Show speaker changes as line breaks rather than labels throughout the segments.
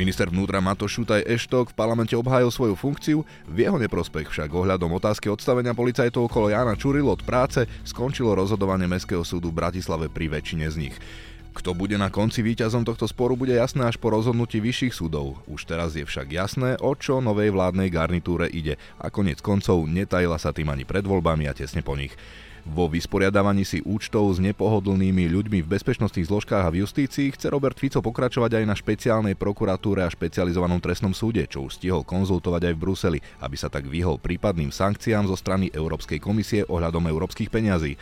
Minister vnútra Matoš Šutaj Eštok v parlamente obhájil svoju funkciu, v jeho neprospech však ohľadom otázky odstavenia policajtov okolo Jana Čuril od práce skončilo rozhodovanie Mestského súdu v Bratislave pri väčšine z nich. Kto bude na konci víťazom tohto sporu, bude jasné až po rozhodnutí vyšších súdov. Už teraz je však jasné, o čo novej vládnej garnitúre ide a konec koncov netajila sa tým ani pred voľbami a tesne po nich. Vo vysporiadávaní si účtov s nepohodlnými ľuďmi v bezpečnostných zložkách a v justícii chce Robert Fico pokračovať aj na špeciálnej prokuratúre a špecializovanom trestnom súde, čo už stihol konzultovať aj v Bruseli, aby sa tak vyhol prípadným sankciám zo strany Európskej komisie ohľadom európskych peňazí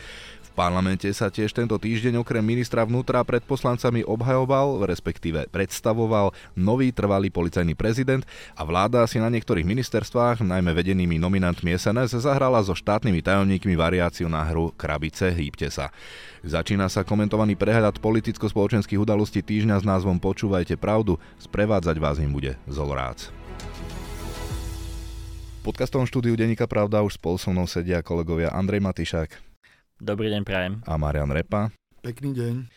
parlamente sa tiež tento týždeň okrem ministra vnútra pred poslancami obhajoval, respektíve predstavoval nový trvalý policajný prezident a vláda si na niektorých ministerstvách, najmä vedenými nominantmi SNS, zahrala so štátnymi tajomníkmi variáciu na hru Krabice, hýbte sa. Začína sa komentovaný prehľad politicko-spoločenských udalostí týždňa s názvom Počúvajte pravdu, sprevádzať vás im bude Zolorác. V podcastovom štúdiu Denika Pravda už spolu so mnou sedia kolegovia Andrej Matišák.
Dobrý deň, prajem.
A Marian Repa.
Pekný deň.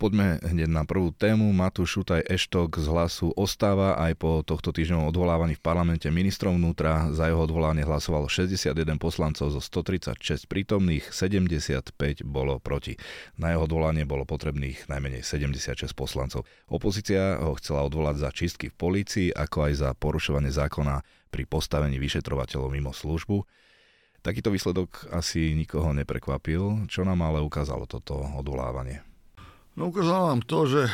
Poďme hneď na prvú tému. Matúš Šutaj Eštok z hlasu ostáva aj po tohto týždňovom odvolávaní v parlamente ministrom vnútra. Za jeho odvolanie hlasovalo 61 poslancov zo 136 prítomných, 75 bolo proti. Na jeho odvolanie bolo potrebných najmenej 76 poslancov. Opozícia ho chcela odvolať za čistky v polícii, ako aj za porušovanie zákona pri postavení vyšetrovateľov mimo službu. Takýto výsledok asi nikoho neprekvapil. Čo nám ale ukázalo toto odvolávanie?
No ukázalo nám to, že e,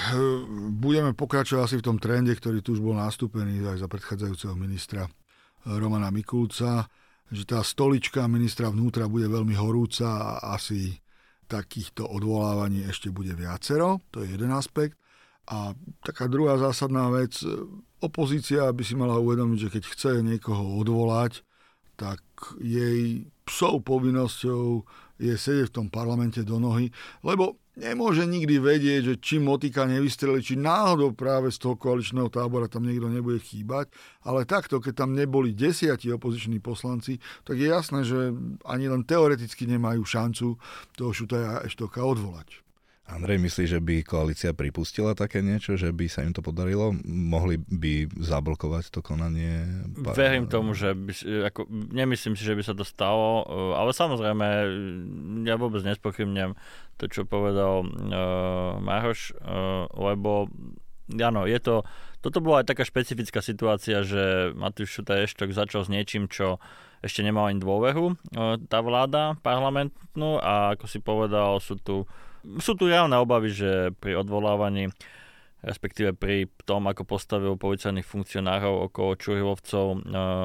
budeme pokračovať asi v tom trende, ktorý tu už bol nastúpený aj za predchádzajúceho ministra e, Romana Mikulca, že tá stolička ministra vnútra bude veľmi horúca a asi takýchto odvolávaní ešte bude viacero. To je jeden aspekt. A taká druhá zásadná vec, e, opozícia by si mala uvedomiť, že keď chce niekoho odvolať, tak jej psou povinnosťou je sedieť v tom parlamente do nohy, lebo nemôže nikdy vedieť, že či motika nevystreli, či náhodou práve z toho koaličného tábora tam niekto nebude chýbať, ale takto, keď tam neboli desiatí opoziční poslanci, tak je jasné, že ani len teoreticky nemajú šancu toho Šutaja Eštoka odvolať.
Andrej, myslí, že by koalícia pripustila také niečo, že by sa im to podarilo? Mohli by zablokovať to konanie?
Verím tomu, že by, ako, nemyslím si, že by sa to stalo, eh, ale samozrejme ja vôbec nespochybnem to, čo povedal uh, Maroš, uh, lebo áno, je to, toto bola aj taká špecifická situácia, že Matúš Šuta Eštok začal s niečím, čo ešte nemal ani dôveru, uh, tá vláda parlamentnú a ako si povedal, sú tu sú tu reálne obavy, že pri odvolávaní respektíve pri tom, ako postavil policajných funkcionárov okolo Čurilovcov e,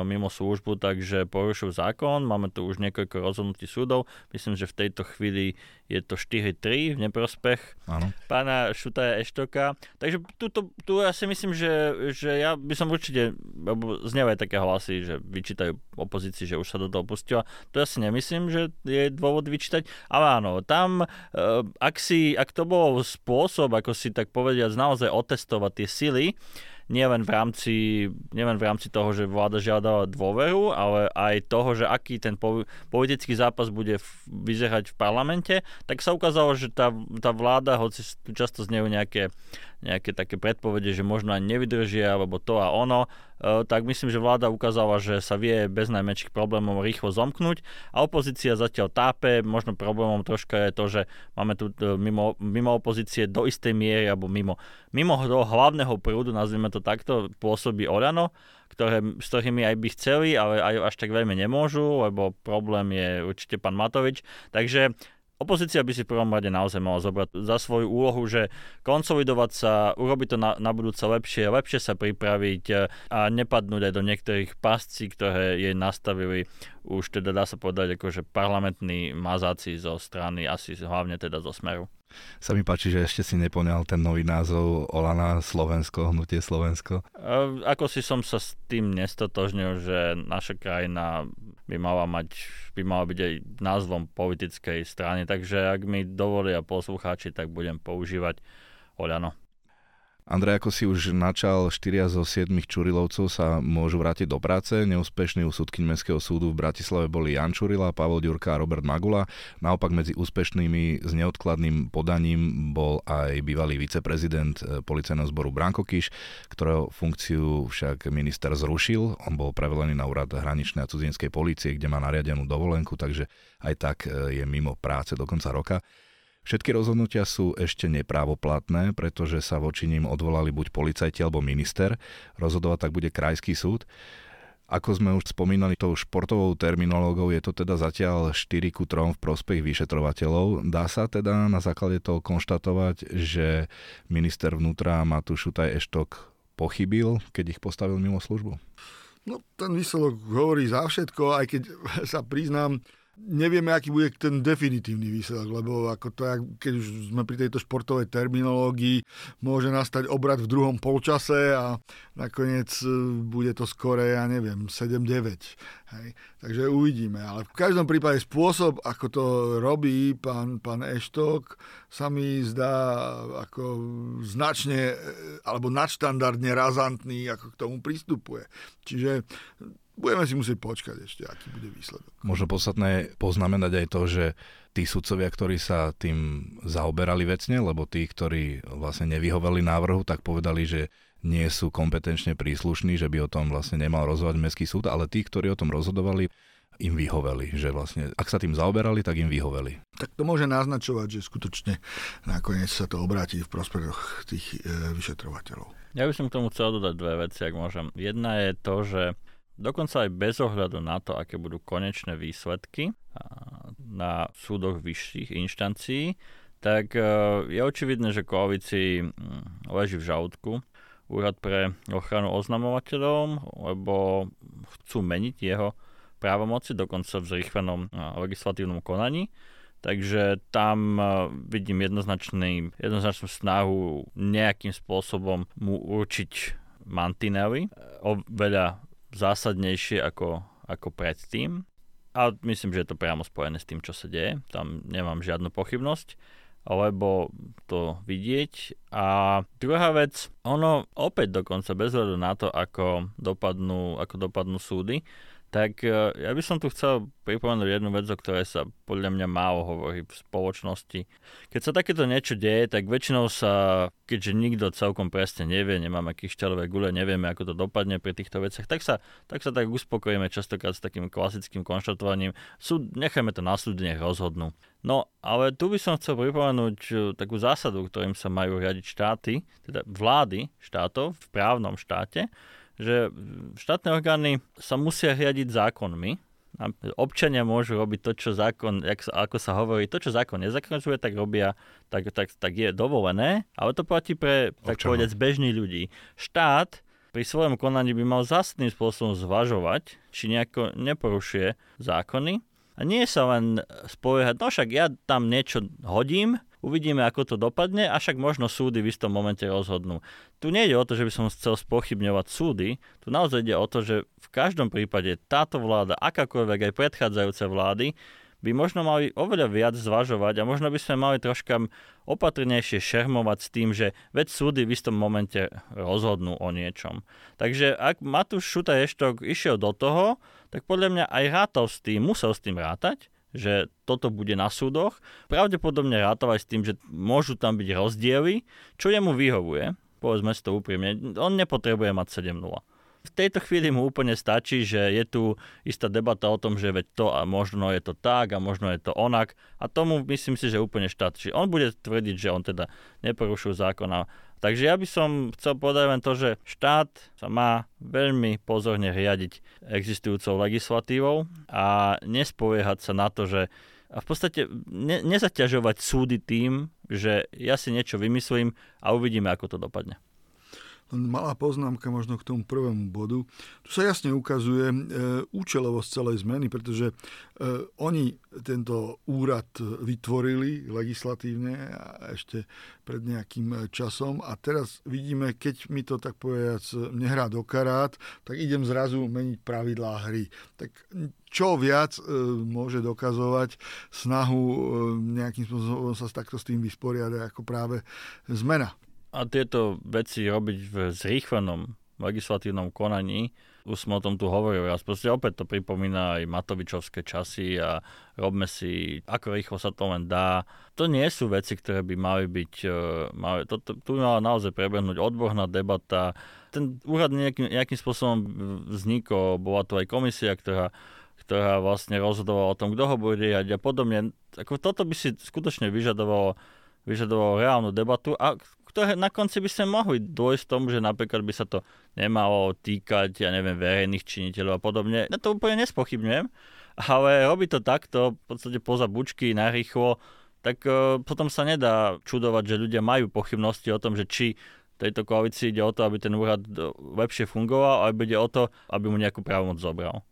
mimo službu, takže porušil zákon. Máme tu už niekoľko rozhodnutí súdov. Myslím, že v tejto chvíli je to 4-3 v neprospech ano. pána Šutaja Eštoka. Takže tu, tu, tu ja si myslím, že, že ja by som určite, lebo znievajú také hlasy, že vyčítajú opozícii, že už sa do toho pustila. To ja si nemyslím, že je dôvod vyčítať. Ale áno, tam, e, ak, si, ak to bol spôsob, ako si tak povediať, naozaj otestovať tie sily, nielen v rámci, nielen v rámci toho, že vláda žiadala dôveru, ale aj toho, že aký ten politický zápas bude vyzerať v parlamente, tak sa ukázalo, že tá, tá vláda, hoci často znejú nejaké nejaké také predpovede, že možno ani nevydržia, alebo to a ono, e, tak myslím, že vláda ukázala, že sa vie bez najmenších problémov rýchlo zomknúť a opozícia zatiaľ tápe. Možno problémom troška je to, že máme tu e, mimo, mimo opozície do istej miery, alebo mimo, mimo toho hlavného prúdu, nazvime to takto, pôsobí Olano, ktoré, s ktorými aj by chceli, ale aj až tak veľmi nemôžu, lebo problém je určite pán Matovič. Takže Opozícia by si v prvom rade naozaj mala zobrať za svoju úlohu, že konsolidovať sa, urobiť to na, na budúce lepšie, lepšie sa pripraviť e, a nepadnúť aj do niektorých pascí, ktoré jej nastavili už teda dá sa povedať akože parlamentní mazáci zo strany, asi hlavne teda zo Smeru.
Sa mi páči, že ešte si nepoňal ten nový názov Olana Slovensko, hnutie Slovensko.
E, ako si som sa s tým nestotožnil, že naša krajina by mala mať, by mala byť aj názvom politickej strany, takže ak mi dovolia poslucháči, tak budem používať Oľano.
Andrej, ako si už načal, štyria zo siedmých Čurilovcov sa môžu vrátiť do práce. Neúspešní u súdkyň Mestského súdu v Bratislave boli Jan Čurila, Pavel Ďurka a Robert Magula. Naopak medzi úspešnými s neodkladným podaním bol aj bývalý viceprezident eh, policajného zboru Branko Kiš, ktorého funkciu však minister zrušil. On bol prevelený na úrad hraničnej a cudzinskej policie, kde má nariadenú dovolenku, takže aj tak eh, je mimo práce do konca roka. Všetky rozhodnutia sú ešte neprávoplatné, pretože sa voči ním odvolali buď policajti alebo minister. Rozhodovať tak bude krajský súd. Ako sme už spomínali tou športovou terminológou, je to teda zatiaľ 4 ku 3 v prospech vyšetrovateľov. Dá sa teda na základe toho konštatovať, že minister vnútra Matúš Šutaj Eštok pochybil, keď ich postavil mimo službu?
No, ten výsledok hovorí za všetko, aj keď sa priznám, nevieme, aký bude ten definitívny výsledok, lebo ako to, keď už sme pri tejto športovej terminológii, môže nastať obrad v druhom polčase a nakoniec e, bude to skore, ja neviem, 7-9. Hej. Takže uvidíme. Ale v každom prípade spôsob, ako to robí pán, pán Eštok, sa mi zdá ako značne e, alebo nadštandardne razantný, ako k tomu pristupuje. Čiže budeme si musieť počkať ešte, aký bude výsledok.
Možno podstatné poznamenať aj to, že tí sudcovia, ktorí sa tým zaoberali vecne, lebo tí, ktorí vlastne nevyhovali návrhu, tak povedali, že nie sú kompetenčne príslušní, že by o tom vlastne nemal rozhodovať Mestský súd, ale tí, ktorí o tom rozhodovali, im vyhoveli, že vlastne ak sa tým zaoberali, tak im vyhoveli.
Tak to môže naznačovať, že skutočne nakoniec sa to obráti v prospech tých e, vyšetrovateľov.
Ja by som k tomu chcel dodať dve veci, ak môžem. Jedna je to, že dokonca aj bez ohľadu na to, aké budú konečné výsledky na súdoch vyšších inštancií, tak e, je očividné, že koalícii mm, leží v žalúdku úrad pre ochranu oznamovateľov, lebo chcú meniť jeho právomoci, dokonca v zrýchlenom legislatívnom konaní. Takže tam e, vidím jednoznačný, jednoznačnú snahu nejakým spôsobom mu určiť mantinely. Oveľa zásadnejšie ako, ako predtým. A myslím, že je to priamo spojené s tým, čo sa deje. Tam nemám žiadnu pochybnosť, alebo to vidieť. A druhá vec, ono opäť dokonca bez hľadu na to, ako dopadnú, ako dopadnú súdy, tak e, ja by som tu chcel pripomenúť jednu vec, o ktorej sa podľa mňa málo hovorí v spoločnosti. Keď sa takéto niečo deje, tak väčšinou sa, keďže nikto celkom presne nevie, nemáme kryšťalové gule, nevieme, ako to dopadne pri týchto veciach, tak sa tak, sa tak uspokojíme častokrát s takým klasickým konštatovaním. Súd, nechajme to na rozhodnú. No, ale tu by som chcel pripomenúť e, takú zásadu, ktorým sa majú riadiť štáty, teda vlády štátov v právnom štáte, že štátne orgány sa musia riadiť zákonmi. A občania môžu robiť to, čo zákon, jak, ako sa hovorí, to, čo zákon nezakazuje, tak robia, tak, tak, tak je dovolené, ale to platí pre, tak povedať, bežných ľudí. Štát pri svojom konaní by mal zásadným spôsobom zvažovať, či nejako neporušuje zákony a nie sa len spoliehať, no však ja tam niečo hodím, Uvidíme, ako to dopadne, a však možno súdy v istom momente rozhodnú. Tu nejde o to, že by som chcel spochybňovať súdy, tu naozaj ide o to, že v každom prípade táto vláda, akákoľvek aj predchádzajúce vlády, by možno mali oveľa viac zvažovať a možno by sme mali troška opatrnejšie šermovať s tým, že veď súdy v istom momente rozhodnú o niečom. Takže ak Matúš Šuta Eštok išiel do toho, tak podľa mňa aj rátal s tým, musel s tým rátať, že toto bude na súdoch. Pravdepodobne rátava s tým, že môžu tam byť rozdiely, čo jemu vyhovuje. Povedzme si to úprimne, on nepotrebuje mať 7-0. V tejto chvíli mu úplne stačí, že je tu istá debata o tom, že veď to a možno je to tak a možno je to onak a tomu myslím si, že úplne stačí. On bude tvrdiť, že on teda neporušil zákon a Takže ja by som chcel povedať len to, že štát sa má veľmi pozorne riadiť existujúcou legislatívou a nespoviehať sa na to, že a v podstate ne, nezaťažovať súdy tým, že ja si niečo vymyslím a uvidíme, ako to dopadne.
Malá poznámka možno k tomu prvému bodu. Tu sa jasne ukazuje e, účelovosť celej zmeny, pretože e, oni tento úrad vytvorili legislatívne a ešte pred nejakým časom a teraz vidíme, keď mi to tak povedať nehrá do karát, tak idem zrazu meniť pravidlá hry. Tak čo viac e, môže dokazovať snahu nejakým spôsobom sa takto s tým vysporiadať ako práve zmena
A tieto veci robiť v zrýchlenom legislatívnom konaní, už sme o tom tu hovorili, a proste opäť to pripomína aj Matovičovské časy a robme si, ako rýchlo sa to len dá. To nie sú veci, ktoré by mali byť, e, mali, to, to, tu by mala naozaj prebehnúť odborná debata. Ten úrad nejakým, nejakým spôsobom vznikol, bola tu aj komisia, ktorá ktorá vlastne rozhodovala o tom, kto ho bude riadiť a podobne. Ako toto by si skutočne vyžadovalo, vyžadovalo reálnu debatu a ktoré na konci by sme mohli dôjsť tomu, že napríklad by sa to nemalo týkať, ja neviem, verejných činiteľov a podobne. Ja to úplne nespochybňujem, ale robí to takto, v podstate poza bučky, narýchlo, tak uh, potom sa nedá čudovať, že ľudia majú pochybnosti o tom, že či tejto koalícii ide o to, aby ten úrad lepšie fungoval, alebo ide o to, aby mu nejakú právomoc zobral.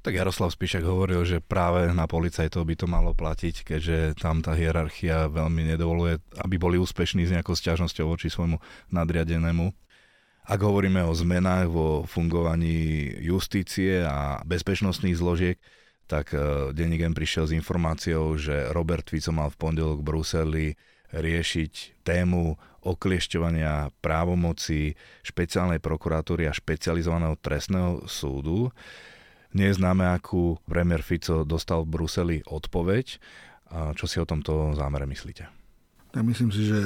Tak Jaroslav Spíšak hovoril, že práve na policajtov by to malo platiť, keďže tam tá hierarchia veľmi nedovoluje, aby boli úspešní s nejakou sťažnosťou voči svojmu nadriadenému. Ak hovoríme o zmenách vo fungovaní justície a bezpečnostných zložiek, tak e, Denník prišiel s informáciou, že Robert Fico mal v pondelok v Bruseli riešiť tému okliešťovania právomoci špeciálnej prokuratúry a špecializovaného trestného súdu. Nie známe, akú premiér Fico dostal v Bruseli odpoveď. Čo si o tomto zámere myslíte?
Tak myslím si, že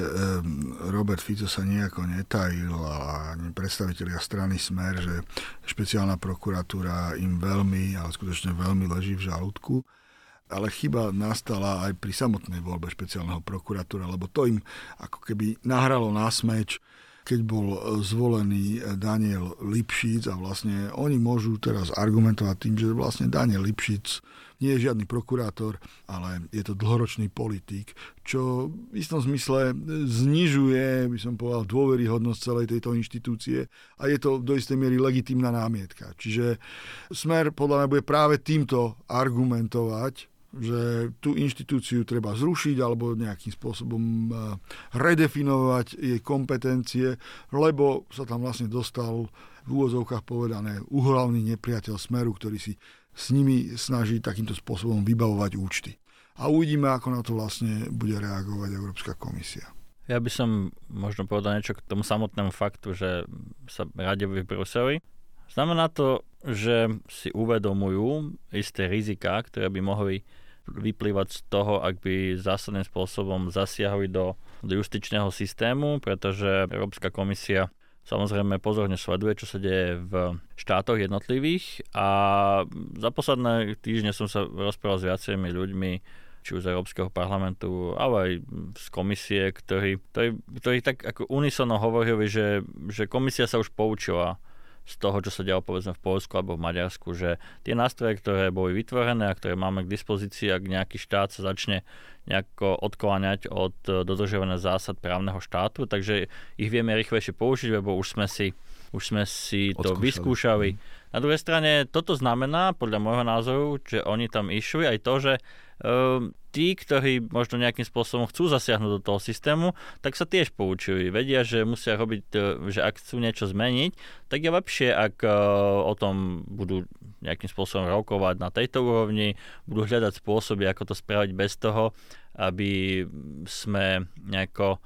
Robert Fico sa nejako netajil a ani predstavitelia strany Smer, že špeciálna prokuratúra im veľmi, ale skutočne veľmi leží v žalúdku. Ale chyba nastala aj pri samotnej voľbe špeciálneho prokuratúra, lebo to im ako keby nahralo na smeč keď bol e, zvolený e, Daniel Lipšic a vlastne oni môžu teraz argumentovať tým, že vlastne Daniel Lipšic nie je žiadny prokurátor, ale je to dlhoročný politik, čo v istom zmysle znižuje, by som povedal, dôveryhodnosť celej tejto inštitúcie a je to do istej miery legitimná námietka. Čiže Smer podľa mňa bude práve týmto argumentovať, že tú inštitúciu treba zrušiť alebo nejakým spôsobom e, redefinovať jej kompetencie, lebo sa tam vlastne dostal v úvozovkách povedané uhlavný nepriateľ Smeru, ktorý si s nimi snaží takýmto spôsobom vybavovať účty. A uvidíme, ako na to vlastne bude reagovať Európska komisia.
Ja by som možno povedal niečo k tomu samotnému faktu, že sa rade v Bruseli. Znamená to, že si uvedomujú isté riziká, ktoré by mohli vyplývať z toho, ak by zásadným spôsobom zasiahli do, do justičného systému, pretože Európska komisia samozrejme pozorne sleduje, čo sa deje v štátoch jednotlivých. A za posledné týždne som sa rozprával s viacerými ľuďmi, či už z Európskeho parlamentu, ale aj z komisie, ktorí, ktorí, ktorí tak ako unisono hovorili, že, že komisia sa už poučila z toho, čo sa dialo povedzme v Polsku alebo v Maďarsku, že tie nástroje, ktoré boli vytvorené a ktoré máme k dispozícii, ak nejaký štát sa začne nejako odkláňať od dodržovania zásad právneho štátu, takže ich vieme rýchlejšie použiť, lebo už sme si, už sme si to Odskúšali. vyskúšali. Na druhej strane toto znamená, podľa môjho názoru, že oni tam išli aj to, že Ehm, tí, ktorí možno nejakým spôsobom chcú zasiahnuť do toho systému, tak sa tiež poučujú. Vedia, že musia robiť, e, že ak chcú niečo zmeniť, tak je lepšie, ak e, o tom budú nejakým spôsobom rokovať na tejto úrovni, budú hľadať spôsoby, ako to spraviť bez toho, aby sme nejako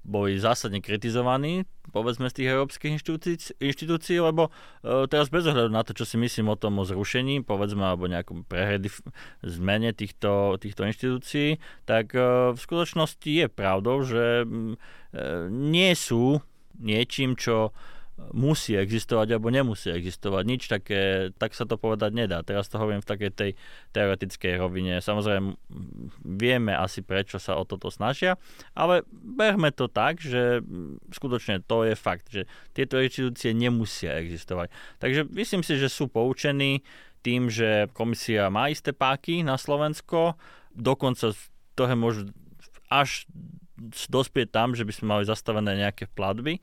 boli zásadne kritizovaní, povedzme z tých európskych inštitúcií, inštitúcií lebo e, teraz bez ohľadu na to, čo si myslím o tom o zrušení, povedzme, alebo nejakom prehredy zmene týchto, týchto inštitúcií, tak e, v skutočnosti je pravdou, že e, nie sú niečím, čo musí existovať alebo nemusí existovať. Nič také, tak sa to povedať nedá. Teraz to hovorím v takej tej teoretickej rovine. Samozrejme, vieme asi prečo sa o toto snažia, ale berme to tak, že skutočne to je fakt, že tieto inštitúcie nemusia existovať. Takže myslím si, že sú poučení tým, že komisia má isté páky na Slovensko, dokonca toho môžu až dospieť tam, že by sme mali zastavené nejaké platby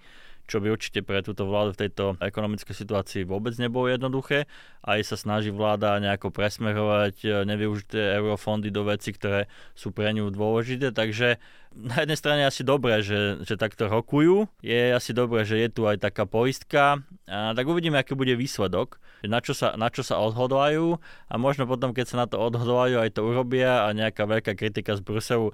čo by určite pre túto vládu v tejto ekonomickej situácii vôbec nebolo jednoduché. Aj sa snaží vláda nejako presmerovať e, nevyužité eurofondy do veci, ktoré sú pre ňu dôležité. Takže na jednej strane asi dobré, že, že takto rokujú. Je asi dobré, že je tu aj taká poistka. A tak uvidíme, aký bude výsledok, na čo sa, na čo sa odhodlajú a možno potom, keď sa na to odhodlajú, aj to urobia a nejaká veľká kritika z Bruselu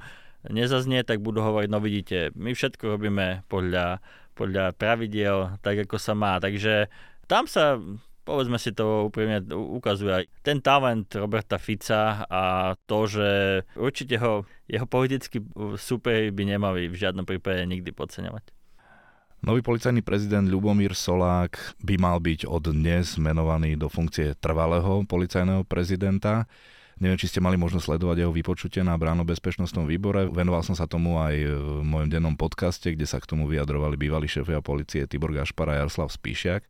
nezaznie, tak budú hovoriť, no vidíte, my všetko robíme podľa, podľa pravidiel, tak ako sa má. Takže tam sa povedzme si to úprimne, ukazuje aj ten talent Roberta Fica a to, že určite ho, jeho politickí súperi by nemali v žiadnom prípade nikdy podceňovať.
Nový policajný prezident Ľubomír Solák by mal byť od dnes menovaný do funkcie trvalého policajného prezidenta. Neviem, či ste mali možnosť sledovať jeho vypočutie na bráno bezpečnostnom výbore. Venoval som sa tomu aj v mojom dennom podcaste, kde sa k tomu vyjadrovali bývalí šéfia policie Tibor Gašpar a Jaroslav Spíšiak.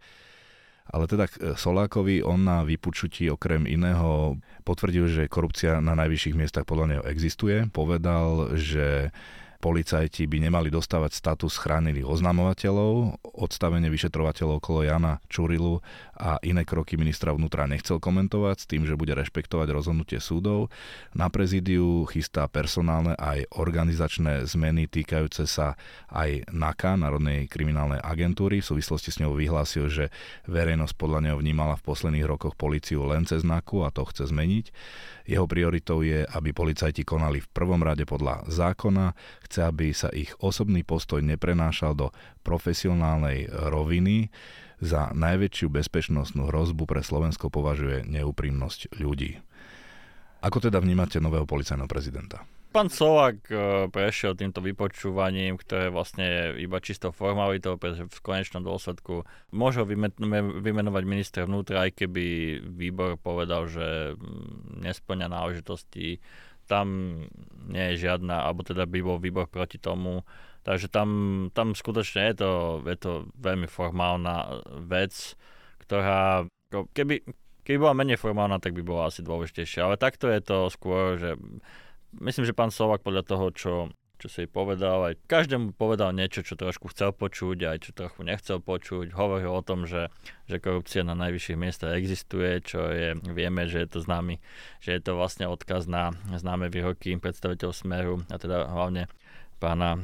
Ale teda Solákovi on na vypočutí okrem iného potvrdil, že korupcia na najvyšších miestach podľa neho existuje. Povedal, že policajti by nemali dostávať status chránených oznamovateľov, odstavenie vyšetrovateľov okolo Jana Čurilu a iné kroky ministra vnútra nechcel komentovať s tým, že bude rešpektovať rozhodnutie súdov. Na prezídiu chystá personálne aj organizačné zmeny týkajúce sa aj NAKA, Národnej kriminálnej agentúry. V súvislosti s ňou vyhlásil, že verejnosť podľa neho vnímala v posledných rokoch policiu len cez NAKU a to chce zmeniť. Jeho prioritou je, aby policajti konali v prvom rade podľa zákona, chce, aby sa ich osobný postoj neprenášal do profesionálnej roviny. Za najväčšiu bezpečnostnú hrozbu pre Slovensko považuje neúprimnosť ľudí. Ako teda vnímate nového policajného prezidenta?
Pán Slovak e, prešiel týmto vypočúvaním, ktoré vlastne je iba čisto formalitou, pretože v konečnom dôsledku môže vymenovať minister vnútra, aj keby výbor povedal, že mm, nesplňa náležitosti. Tam nie je žiadna, alebo teda by bol výbor proti tomu. Takže tam, tam skutočne je to, je to veľmi formálna vec, ktorá keby, keby bola menej formálna, tak by bola asi dôležitejšia. Ale takto je to skôr, že myslím, že pán Slovak podľa toho, čo, čo si povedal, aj každému povedal niečo, čo trošku chcel počuť, aj čo trochu nechcel počuť. Hovoril o tom, že, že korupcia na najvyšších miestach existuje, čo je, vieme, že je to známy, že je to vlastne odkaz na známe výroky predstaviteľ Smeru a teda hlavne pána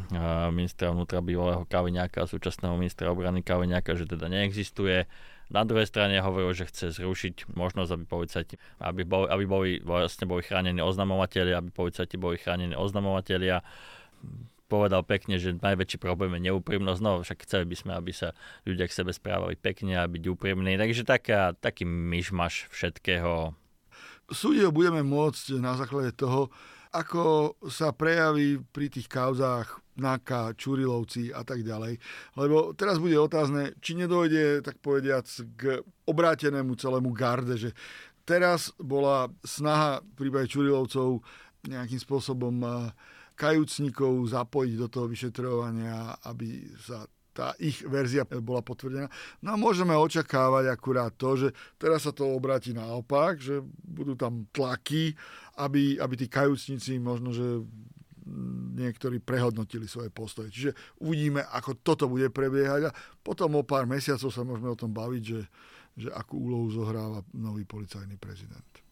ministra vnútra bývalého Kaviňáka a súčasného ministra obrany Kaviňáka, že teda neexistuje na druhej strane hovoril, že chce zrušiť možnosť, aby policajti, aby, boli, aby boli, vlastne boli chránení oznamovateľi, aby policajti boli chránení oznamovateľia. Povedal pekne, že najväčší problém je neúprimnosť, no však chceli by sme, aby sa ľudia k sebe správali pekne a byť úprimní. Takže taká, taký myšmaš všetkého.
Súdiť budeme môcť na základe toho, ako sa prejaví pri tých kauzách Naka, Čurilovci a tak ďalej. Lebo teraz bude otázne, či nedojde, tak povediac, k obrátenému celému garde, že teraz bola snaha v prípade Čurilovcov nejakým spôsobom eh, kajúcnikov zapojiť do toho vyšetrovania, aby sa tá ich verzia bola potvrdená. No a môžeme očakávať akurát to, že teraz sa to obráti naopak, že budú tam tlaky, aby, aby tí kajúcnici možno, že niektorí prehodnotili svoje postoje. Čiže uvidíme, ako toto bude prebiehať a potom o pár mesiacov sa môžeme o tom baviť, že, že akú úlohu zohráva nový policajný prezident.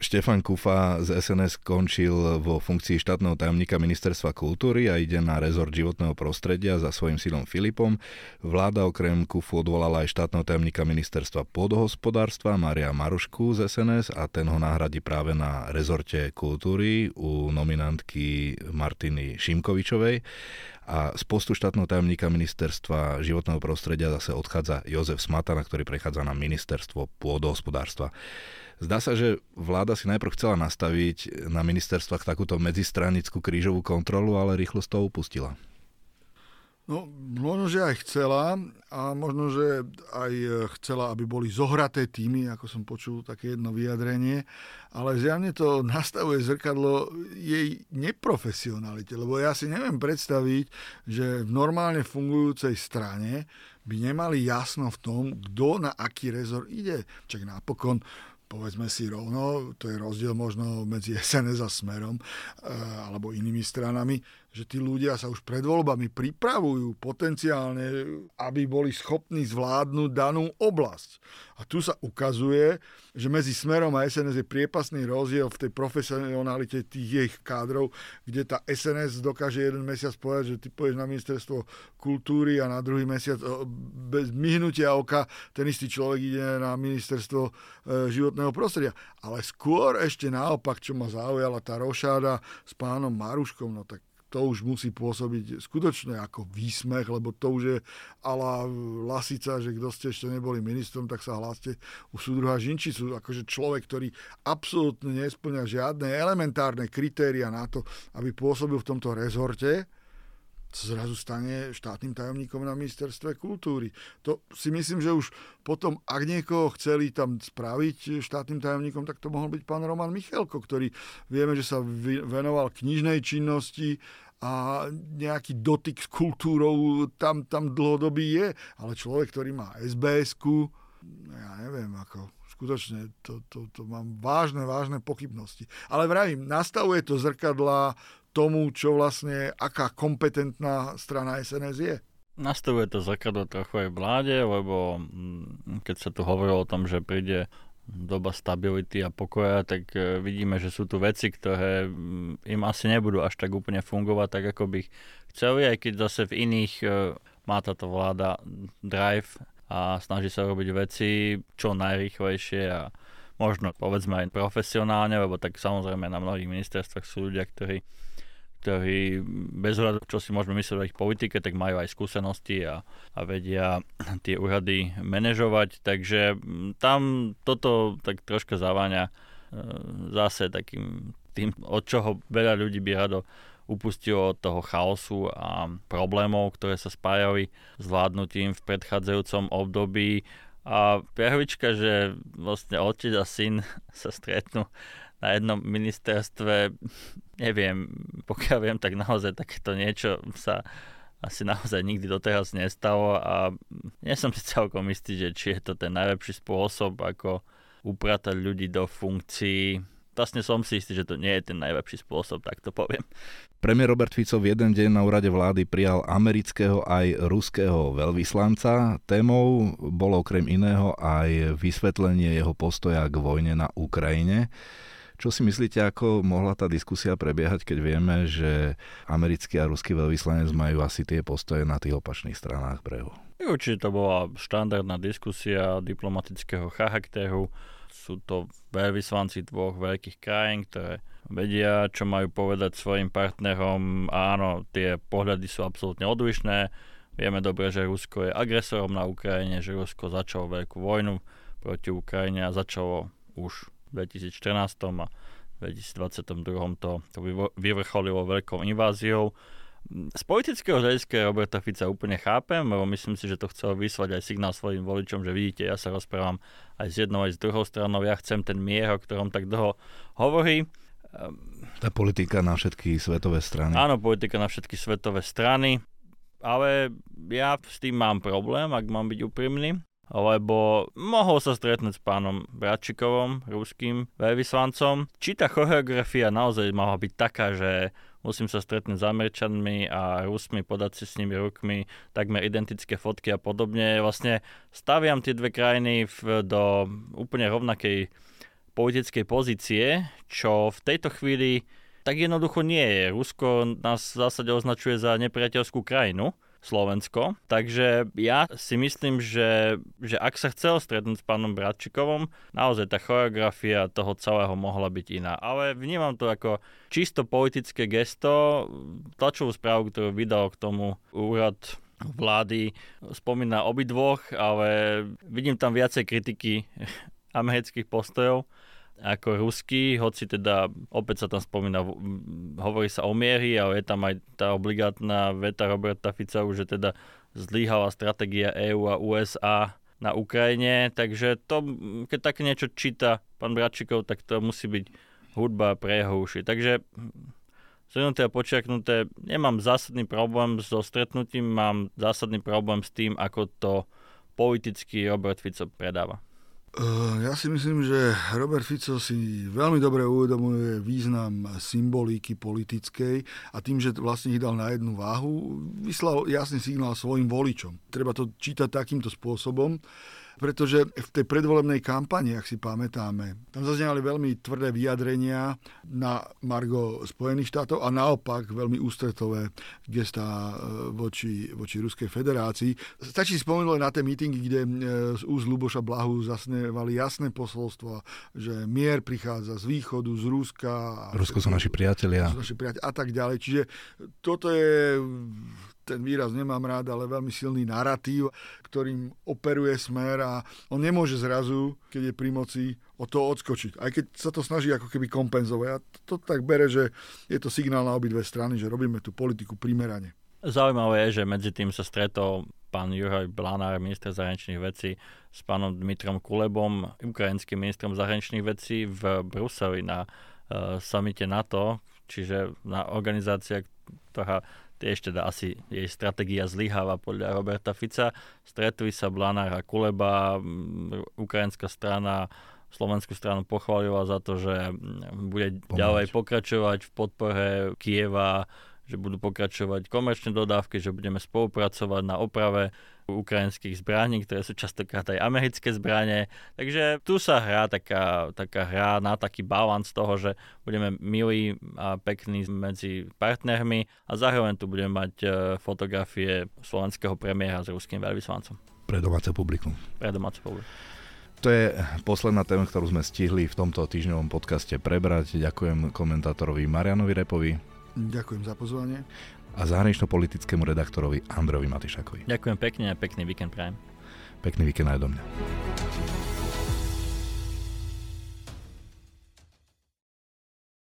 Štefan Kufa z SNS skončil vo funkcii štátneho tajomníka ministerstva kultúry a ide na rezort životného prostredia za svojim synom Filipom. Vláda okrem Kufu odvolala aj štátneho tajomníka ministerstva pôdohospodárstva Maria Marušku z SNS a ten ho nahradí práve na rezorte kultúry u nominantky Martiny Šimkovičovej. A z postu štátneho tajomníka ministerstva životného prostredia zase odchádza Jozef Smatana, ktorý prechádza na ministerstvo pôdohospodárstva. Zdá sa, že vláda si najprv chcela nastaviť na ministerstvách takúto medzistranickú krížovú kontrolu, ale rýchlo z toho upustila.
No, možno, že aj chcela a možno, že aj chcela, aby boli zohraté týmy, ako som počul také jedno vyjadrenie, ale zjavne to nastavuje zrkadlo jej neprofesionalite, lebo ja si neviem predstaviť, že v normálne fungujúcej strane by nemali jasno v tom, kto na aký rezor ide. Čak napokon povedzme si rovno, to je rozdiel možno medzi SNS a Smerom eh, alebo inými stranami. Že tí ľudia sa už pred voľbami pripravujú potenciálne, aby boli schopní zvládnuť danú oblasť. A tu sa ukazuje, že medzi Smerom a SNS je priepasný rozdiel v tej profesionalite tých ich kádrov, kde tá SNS dokáže jeden mesiac povedať, že ty pôjdeš na ministerstvo kultúry a na druhý mesiac bez myhnutia oka ten istý človek ide na ministerstvo e, životného prostredia. Ale skôr ešte naopak, čo ma zaujala tá rošáda s pánom Maruškom, no tak to už musí pôsobiť skutočne ako výsmech, lebo to už je ala Lasica, že kto ste ešte neboli ministrom, tak sa hláste u súdruha Žinčicu. Akože človek, ktorý absolútne nesplňa žiadne elementárne kritéria na to, aby pôsobil v tomto rezorte, zrazu stane štátnym tajomníkom na ministerstve kultúry. To si myslím, že už potom, ak niekoho chceli tam spraviť štátnym tajomníkom, tak to mohol byť pán Roman Michalko, ktorý vieme, že sa venoval knižnej činnosti a nejaký dotyk s kultúrou tam, tam dlhodobý je, ale človek, ktorý má SBS-ku, ja neviem, ako skutočne to, to, to mám vážne, vážne pochybnosti. Ale vravím, nastavuje to zrkadla tomu, čo vlastne, aká kompetentná strana SNS je.
Nastavuje to zrkadlo trochu aj vláde, lebo mm, keď sa tu hovorilo o tom, že príde doba stability a pokoja, tak e, vidíme, že sú tu veci, ktoré mm, im asi nebudú až tak úplne fungovať, tak ako by chceli, aj keď zase v iných e, má táto vláda drive a snaží sa robiť veci čo najrýchlejšie a možno povedzme aj profesionálne, lebo tak samozrejme na mnohých ministerstvách sú ľudia, ktorí ktorí bez hľadu, čo si môžeme myslieť o ich politike, tak majú aj skúsenosti a, a vedia tie úrady manažovať. Takže tam toto tak troška zaváňa e, zase takým tým, od čoho veľa ľudí by rado upustilo od toho chaosu a problémov, ktoré sa spájali s vládnutím v predchádzajúcom období. A perlička, že vlastne otec a syn sa stretnú na jednom ministerstve, neviem, pokiaľ viem, tak naozaj takéto niečo sa asi naozaj nikdy doteraz nestalo a nie som si celkom istý, že či je to ten najlepší spôsob, ako upratať ľudí do funkcií. Vlastne som si istý, že to nie je ten najlepší spôsob, tak to poviem.
Premiér Robert Fico v jeden deň na úrade vlády prijal amerického aj ruského veľvyslanca. Témou bolo okrem iného aj vysvetlenie jeho postoja k vojne na Ukrajine. Čo si myslíte, ako mohla tá diskusia prebiehať, keď vieme, že americký a ruský veľvyslanec majú asi tie postoje na tých opačných stranách brehu?
Určite to bola štandardná diskusia diplomatického charakteru. Sú to veľvyslanci dvoch veľkých krajín, ktoré vedia, čo majú povedať svojim partnerom. Áno, tie pohľady sú absolútne odlišné. Vieme dobre, že Rusko je agresorom na Ukrajine, že Rusko začalo veľkú vojnu proti Ukrajine a začalo už 2014 a 2022 to, to vyvrcholilo veľkou inváziou. Z politického hľadiska Roberta Fica úplne chápem, lebo myslím si, že to chcel vyslať aj signál svojim voličom, že vidíte, ja sa rozprávam aj s jednou, aj s druhou stranou, ja chcem ten mier, o ktorom tak dlho hovorí.
Tá politika na všetky svetové strany.
Áno, politika na všetky svetové strany, ale ja s tým mám problém, ak mám byť úprimný lebo mohol sa stretnúť s pánom Bratčikovom, ruským veľvyslancom. Či tá choreografia naozaj mala byť taká, že musím sa stretnúť s Američanmi a Rusmi, podať si s nimi rukmi, takmer identické fotky a podobne. Vlastne staviam tie dve krajiny v, do úplne rovnakej politickej pozície, čo v tejto chvíli tak jednoducho nie je. Rusko nás v zásade označuje za nepriateľskú krajinu Slovensko. Takže ja si myslím, že, že ak sa chcel stretnúť s pánom Bratčikovom, naozaj tá choreografia toho celého mohla byť iná. Ale vnímam to ako čisto politické gesto. Tlačovú správu, ktorú vydal k tomu úrad vlády, spomína obidvoch, ale vidím tam viacej kritiky amerických postojov ako ruský, hoci teda opäť sa tam spomína, hovorí sa o miery, ale je tam aj tá obligátna veta Roberta Fica, že teda zlyhala stratégia EÚ a USA na Ukrajine, takže to, keď také niečo číta pán Bratčikov, tak to musí byť hudba pre jeho uši. Takže zhrnuté a počiaknuté, nemám zásadný problém so stretnutím, mám zásadný problém s tým, ako to politicky Robert Fico predáva.
Ja si myslím, že Robert Fico si veľmi dobre uvedomuje význam symbolíky politickej a tým, že vlastne ich dal na jednu váhu, vyslal jasný signál svojim voličom. Treba to čítať takýmto spôsobom pretože v tej predvolebnej kampani, ak si pamätáme, tam zazneli veľmi tvrdé vyjadrenia na Margo Spojených štátov a naopak veľmi ústretové gestá e, voči, voči Ruskej federácii. Stačí spomenúť na tie mítingy, kde e, z úst Luboša Blahu zasnevali jasné posolstvo, že mier prichádza z východu, z Ruska.
Rusko sú naši priatelia.
Sú naši priatelia a tak ďalej. Čiže toto je ten výraz nemám rád, ale veľmi silný narratív, ktorým operuje smer a on nemôže zrazu, keď je pri moci, o to odskočiť. Aj keď sa to snaží ako keby kompenzovať. A to, to tak bere, že je to signál na obidve strany, že robíme tú politiku primerane.
Zaujímavé je, že medzi tým sa stretol pán Juraj Blanár, minister zahraničných vecí, s pánom Dmitrom Kulebom, ukrajinským ministrom zahraničných vecí v Bruseli na uh, samite NATO, čiže na organizácia, ktorá tiež teda asi jej stratégia zlyháva podľa Roberta Fica. Stretli sa Blanár a Kuleba, ukrajinská strana slovenskú stranu pochválila za to, že bude Pomôcť. ďalej pokračovať v podpore Kieva, že budú pokračovať komerčné dodávky, že budeme spolupracovať na oprave ukrajinských zbraní, ktoré sú častokrát aj americké zbranie. Takže tu sa hrá taká, taká hra na taký balans toho, že budeme milí a pekní medzi partnermi a zároveň tu budeme mať e, fotografie slovenského premiéra s ruským veľvyslancom.
Pre domáce publikum.
Pre domáce publikum.
To je posledná téma, ktorú sme stihli v tomto týždňovom podcaste prebrať. Ďakujem komentátorovi Marianovi Repovi.
Ďakujem za pozvanie
a zahranično-politickému redaktorovi Androvi Matišakovi.
Ďakujem pekne a pekný víkend prajem.
Pekný víkend aj do mňa.